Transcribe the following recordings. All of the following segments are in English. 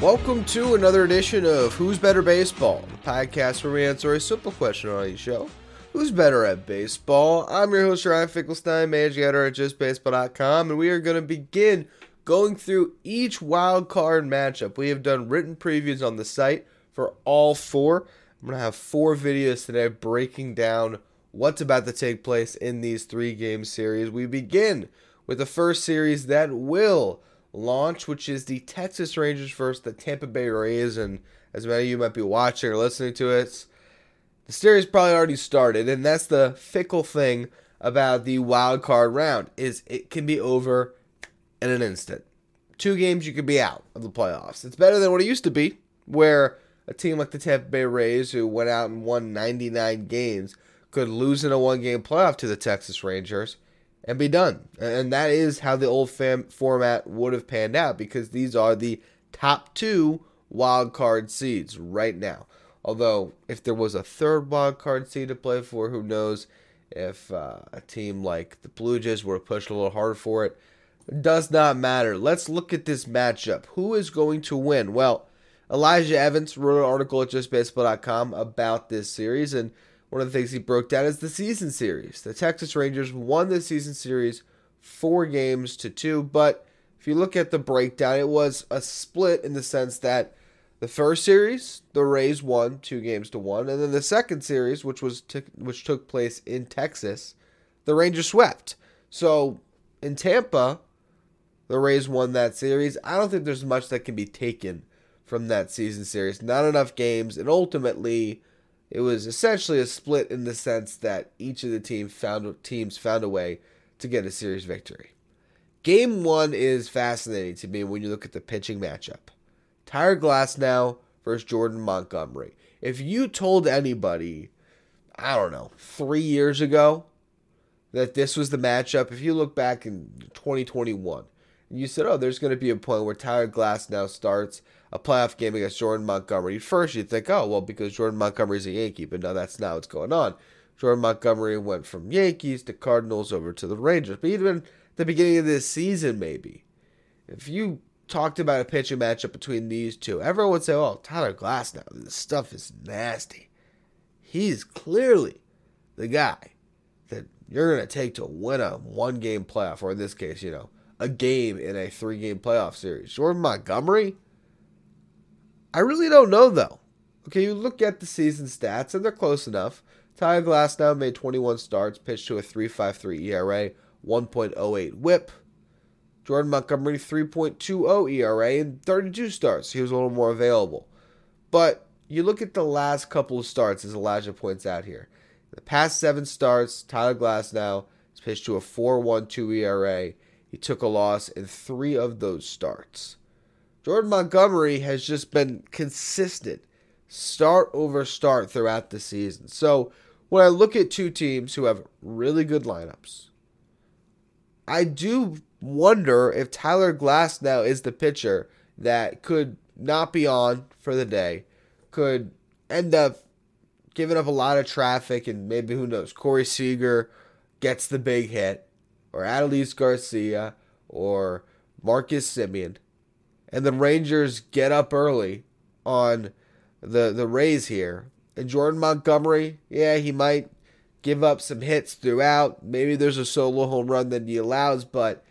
Welcome to another edition of Who's Better Baseball, the podcast where we answer a simple question on each show. Who's better at baseball? I'm your host, Ryan Finkelstein, managing editor at justbaseball.com, and we are going to begin going through each wild card matchup. We have done written previews on the site for all four. I'm going to have four videos today breaking down what's about to take place in these three game series. We begin with the first series that will launch, which is the Texas Rangers versus the Tampa Bay Rays. And as many of you might be watching or listening to it, the series probably already started. And that's the fickle thing about the wild card round is it can be over in an instant. Two games you could be out of the playoffs. It's better than what it used to be, where a team like the Tampa Bay Rays, who went out and won 99 games, could lose in a one game playoff to the Texas Rangers and be done. And that is how the old fam- format would have panned out because these are the top two wild card seeds right now. Although, if there was a third wild card seed to play for, who knows if uh, a team like the Blue Jays were pushed a little harder for it. It does not matter. Let's look at this matchup. Who is going to win? Well, Elijah Evans wrote an article at justbaseball.com about this series, and one of the things he broke down is the season series. The Texas Rangers won the season series four games to two, but if you look at the breakdown, it was a split in the sense that the first series, the Rays won two games to one, and then the second series, which was t- which took place in Texas, the Rangers swept. So in Tampa, the Rays won that series. I don't think there's much that can be taken from that season series. Not enough games, and ultimately it was essentially a split in the sense that each of the team found teams found a way to get a series victory. Game one is fascinating to me when you look at the pitching matchup. Tyler Glasnow versus Jordan Montgomery. If you told anybody, I don't know, three years ago that this was the matchup, if you look back in 2021 and you said, oh, there's going to be a point where Tyler Glasnow starts a playoff game against Jordan Montgomery. First, you'd think, oh, well, because Jordan Montgomery's a Yankee, but no, that's not what's going on. Jordan Montgomery went from Yankees to Cardinals over to the Rangers. But even the beginning of this season, maybe, if you talked about a pitching matchup between these two, everyone would say, oh, Tyler Glasnow, this stuff is nasty. He's clearly the guy that you're going to take to win a one game playoff, or in this case, you know, a game in a three game playoff series. Jordan Montgomery, I really don't know though. Okay, you look at the season stats and they're close enough. Tyler Glasnow made 21 starts, pitched to a 3.53 ERA, 1.08 WHIP. Jordan Montgomery 3.20 ERA and 32 starts. He was a little more available. But you look at the last couple of starts, as Elijah points out here. The past seven starts, Tyler Glasnow has pitched to a 4.12 ERA. He took a loss in three of those starts. Jordan Montgomery has just been consistent, start over start throughout the season. So when I look at two teams who have really good lineups, I do wonder if Tyler Glasnow is the pitcher that could not be on for the day, could end up giving up a lot of traffic, and maybe who knows, Corey Seager gets the big hit, or Adolis Garcia, or Marcus Semien. and the Rangers get up early on the the Rays here. And Jordan Montgomery, yeah, he might give up some hits throughout. Maybe there's a solo home run that he allows, but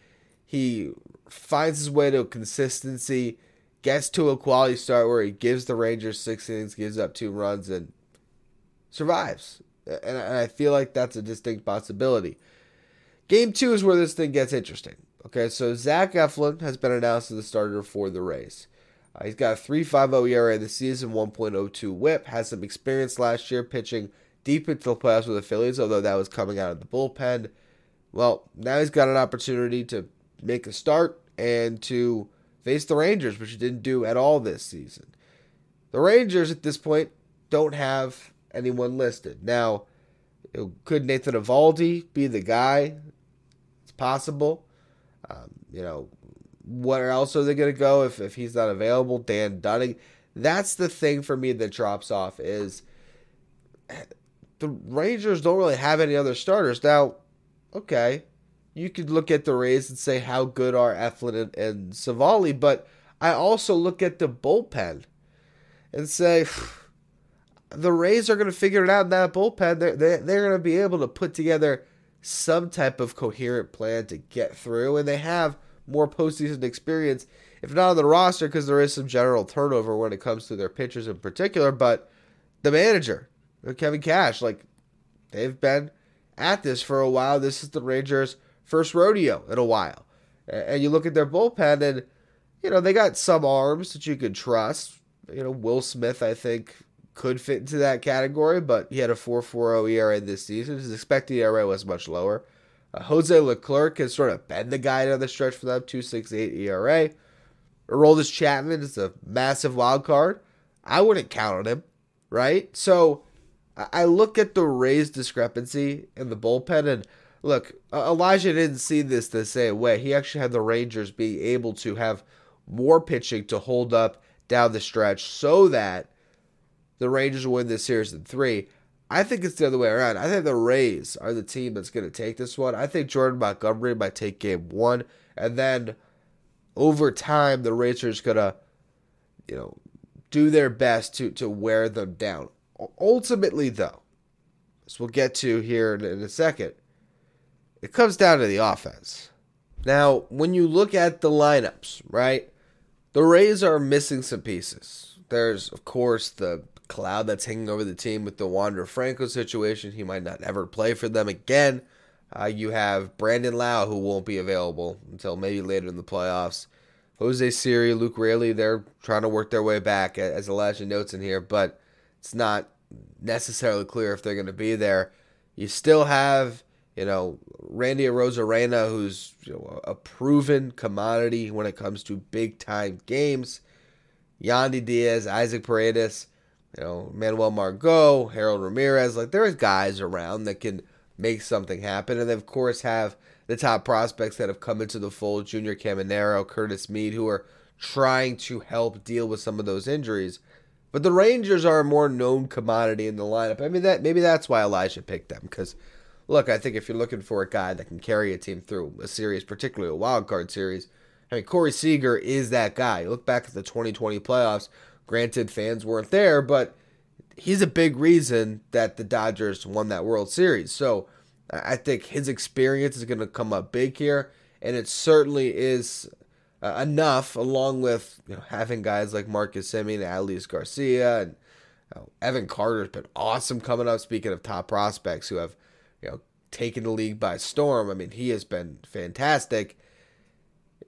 he finds his way to consistency, gets to a quality start where he gives the Rangers six innings, gives up two runs, and survives. And I feel like that's a distinct possibility. Game two is where this thing gets interesting. Okay, so Zach Eflin has been announced as the starter for the Rays. Uh, he's got a 3.50 ERA this season, 1.02 WHIP. Has some experience last year pitching deep into the playoffs with the Phillies, although that was coming out of the bullpen. Well, now he's got an opportunity to make a start and to face the Rangers, which he didn't do at all this season. The Rangers at this point don't have anyone listed. Now, could Nathan Eovaldi be the guy? Possible. Um, you know, where else are they going to go if, if he's not available? Dane Dunning. That's the thing for me that drops off is the Rangers don't really have any other starters. Now, okay, you could look at the Rays and say how good are Eflin and, and Civale, but I also look at the bullpen and say, the Rays are going to figure it out in that bullpen. They're, they're, they're going to be able to put together some type of coherent plan to get through, and they have more postseason experience, if not on the roster, because there is some general turnover when it comes to their pitchers in particular. But the manager, uh, Kevin Cash, like they've been at this for a while. This is the Rangers' first rodeo in a while, and you look at their bullpen, and you know they got some arms that you could trust. You know, Will Smith, I think, could fit into that category, but he had a 4.40 ERA this season. His expected ERA was much lower. Uh, Jose Leclerc has sort of been the guy down the stretch for them, 2.68 ERA. Aroldis Chapman is a massive wild card. I wouldn't count on him, right? So I look at the Rays discrepancy in the bullpen, and look, Elijah didn't see this the same way. He actually had the Rangers be able to have more pitching to hold up down the stretch so that the Rangers win this series in three. I think it's the other way around. I think the Rays are the team that's going to take this one. I think Jordan Montgomery might take game one, and then over time, the Rays are just going to, you know, do their best to to wear them down. Ultimately, though, as we'll get to here in, in a second, it comes down to the offense. Now, when you look at the lineups, right, the Rays are missing some pieces. There's, of course, the cloud that's hanging over the team with the Wander Franco situation. He might not ever play for them again. Uh, you have Brandon Lowe, who won't be available until maybe later in the playoffs. Jose Siri, Luke Raley, they're trying to work their way back, as Elijah notes in here, but it's not necessarily clear if they're going to be there. You still have, you know, Randy Arozarena, who's you know, a proven commodity when it comes to big time games. Yandy Diaz, Isaac Paredes, you know, Manuel Margot, Harold Ramirez. Like, there's guys around that can make something happen. And they, of course, have the top prospects that have come into the fold Junior Caminero, Curtis Mead, who are trying to help deal with some of those injuries. But the Rangers are a more known commodity in the lineup. I mean, that maybe that's why Elijah picked them. Because, look, I think if you're looking for a guy that can carry a team through a series, particularly a wild card series, I mean, Corey Seager is that guy. You look back at the 2020 playoffs. Granted, fans weren't there, but he's a big reason that the Dodgers won that World Series. So I think his experience is going to come up big here, and it certainly is uh, enough, along with you know having guys like Marcus Semien, Adolis Garcia, and Evan Carter's been awesome coming up. Speaking of top prospects who have you know taken the league by storm, I mean he has been fantastic.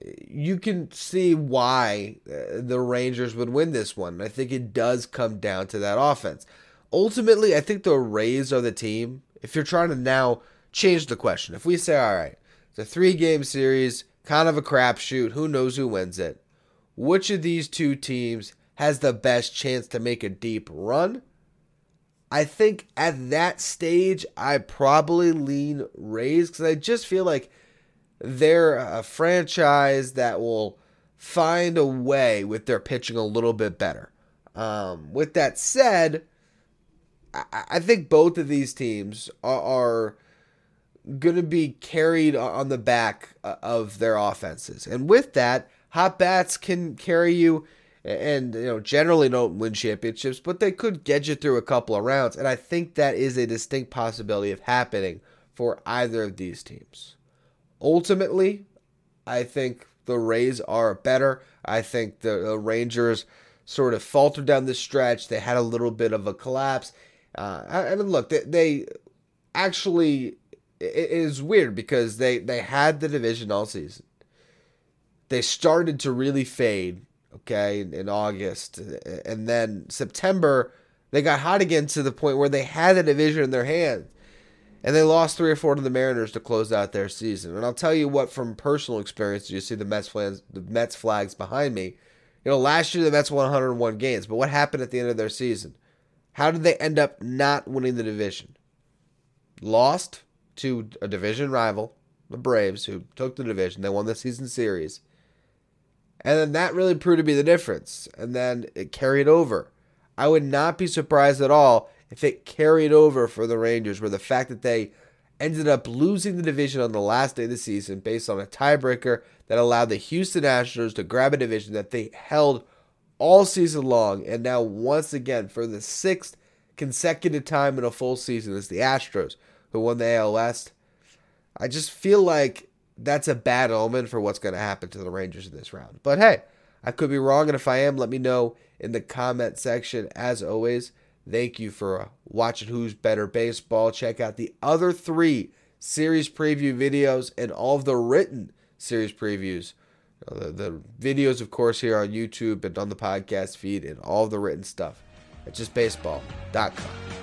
You can see why uh, the Rangers would win this one. I think it does come down to that offense. Ultimately, I think the Rays are the team. If you're trying to now change the question, if we say, all right, it's a three game series, kind of a crapshoot. Who knows who wins it? Which of these two teams has the best chance to make a deep run? I think at that stage, I probably lean Rays because I just feel like they're a franchise that will find a way with their pitching a little bit better. Um, with that said, I, I, think both of these teams are, are going to be carried on the back uh, of their offenses. And with that, hot bats can carry you and you know generally don't win championships, but they could get you through a couple of rounds and I think that is a distinct possibility of happening for either of these teams. Ultimately, I think the Rays are better. I think the, the Rangers sort of faltered down the stretch. They had a little bit of a collapse. Uh, I mean, look, they, they actually it is weird because they they had the division all season. They started to really fade, okay, in, in August, and then September they got hot again to the point where they had the division in their hands. And they lost three or four to the Mariners to close out their season. And I'll tell you what, from personal experience, you see the Mets flags, the Mets flags behind me. You know, last year the Mets won 101 games, but what happened at the end of their season? How did they end up not winning the division? Lost to a division rival, the Braves, who took the division. They won the season series. And then that really proved to be the difference. And then it carried over. I would not be surprised at all if it carried over for the Rangers, were the fact that they ended up losing the division on the last day of the season based on a tiebreaker that allowed the Houston Astros to grab a division that they held all season long. And now, once again, for the sixth consecutive time in a full season, it's the Astros who won the AL West. I just feel like that's a bad omen for what's going to happen to the Rangers in this round. But hey, I could be wrong, and if I am, let me know in the comment section. As always, thank you for watching Who's Better Baseball. Check out the other three series preview videos and all of the written series previews. Uh, the, the videos, of course, here on YouTube and on the podcast feed, and all the written stuff at justbaseball.com.